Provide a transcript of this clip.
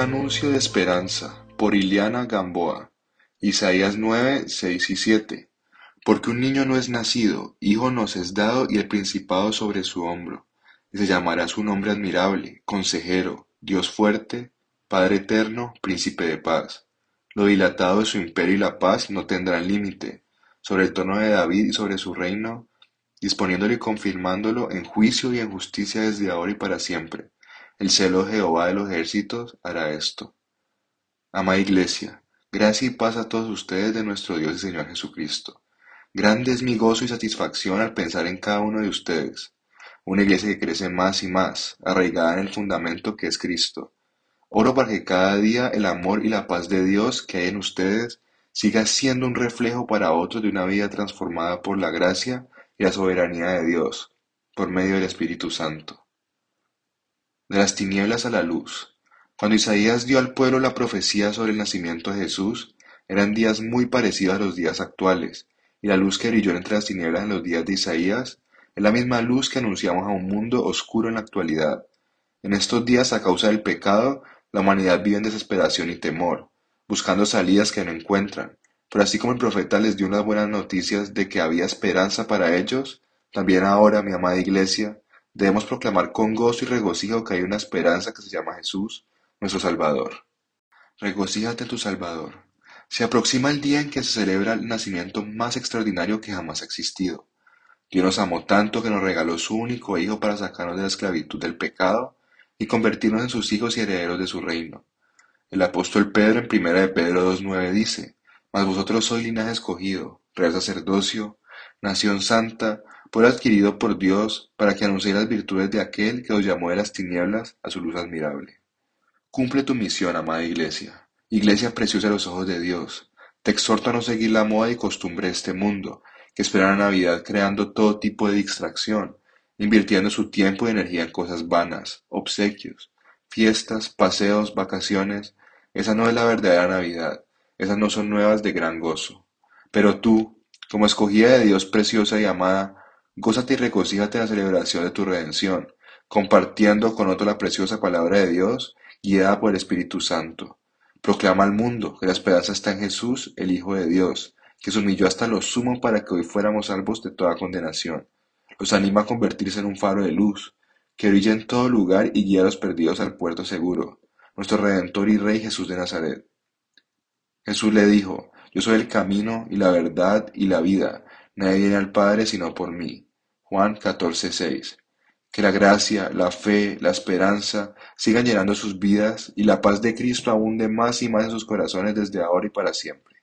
anuncio de esperanza por Iliana Gamboa. Isaías 9, 6 y 7. Porque un niño no es nacido, hijo nos es dado y el principado sobre su hombro. Y se llamará su nombre admirable, consejero, Dios fuerte, Padre eterno, príncipe de paz. Lo dilatado de su imperio y la paz no tendrán límite, sobre el trono de David y sobre su reino, disponiéndolo y confirmándolo en juicio y en justicia desde ahora y para siempre. El celo de Jehová de los ejércitos hará esto. Amada Iglesia, gracia y paz a todos ustedes de nuestro Dios y Señor Jesucristo. Grande es mi gozo y satisfacción al pensar en cada uno de ustedes. Una iglesia que crece más y más, arraigada en el fundamento que es Cristo. Oro para que cada día el amor y la paz de Dios que hay en ustedes siga siendo un reflejo para otros de una vida transformada por la gracia y la soberanía de Dios, por medio del Espíritu Santo de las tinieblas a la luz. Cuando Isaías dio al pueblo la profecía sobre el nacimiento de Jesús, eran días muy parecidos a los días actuales, y la luz que brilló entre las tinieblas en los días de Isaías es la misma luz que anunciamos a un mundo oscuro en la actualidad. En estos días, a causa del pecado, la humanidad vive en desesperación y temor, buscando salidas que no encuentran. Pero así como el profeta les dio unas buenas noticias de que había esperanza para ellos, también ahora, mi amada iglesia, Debemos proclamar con gozo y regocijo que hay una esperanza que se llama Jesús, nuestro Salvador. Regocíjate tu Salvador. Se aproxima el día en que se celebra el nacimiento más extraordinario que jamás ha existido. Dios nos amó tanto que nos regaló su único Hijo para sacarnos de la esclavitud del pecado y convertirnos en sus hijos y herederos de su reino. El apóstol Pedro en primera de Pedro 2.9 dice, Mas vosotros sois linaje escogido, real sacerdocio, nación santa, pueblo adquirido por Dios para que anuncie las virtudes de aquel que os llamó de las tinieblas a su luz admirable. Cumple tu misión, amada Iglesia, Iglesia preciosa a los ojos de Dios. Te exhorto a no seguir la moda y costumbre de este mundo, que espera la Navidad creando todo tipo de distracción, invirtiendo su tiempo y energía en cosas vanas, obsequios, fiestas, paseos, vacaciones. Esa no es la verdadera Navidad, esas no son nuevas de gran gozo. Pero tú, como escogida de Dios preciosa y amada, Gózate y regocíjate en la celebración de tu redención, compartiendo con otro la preciosa palabra de Dios, guiada por el Espíritu Santo. Proclama al mundo que la esperanza está en Jesús, el Hijo de Dios, que se humilló hasta lo sumo para que hoy fuéramos salvos de toda condenación. Los anima a convertirse en un faro de luz, que brilla en todo lugar y guía a los perdidos al puerto seguro, nuestro Redentor y Rey Jesús de Nazaret. Jesús le dijo, Yo soy el camino y la verdad y la vida, nadie viene al Padre sino por mí. Juan 14:6. Que la gracia, la fe, la esperanza sigan llenando sus vidas y la paz de Cristo abunde más y más en sus corazones desde ahora y para siempre.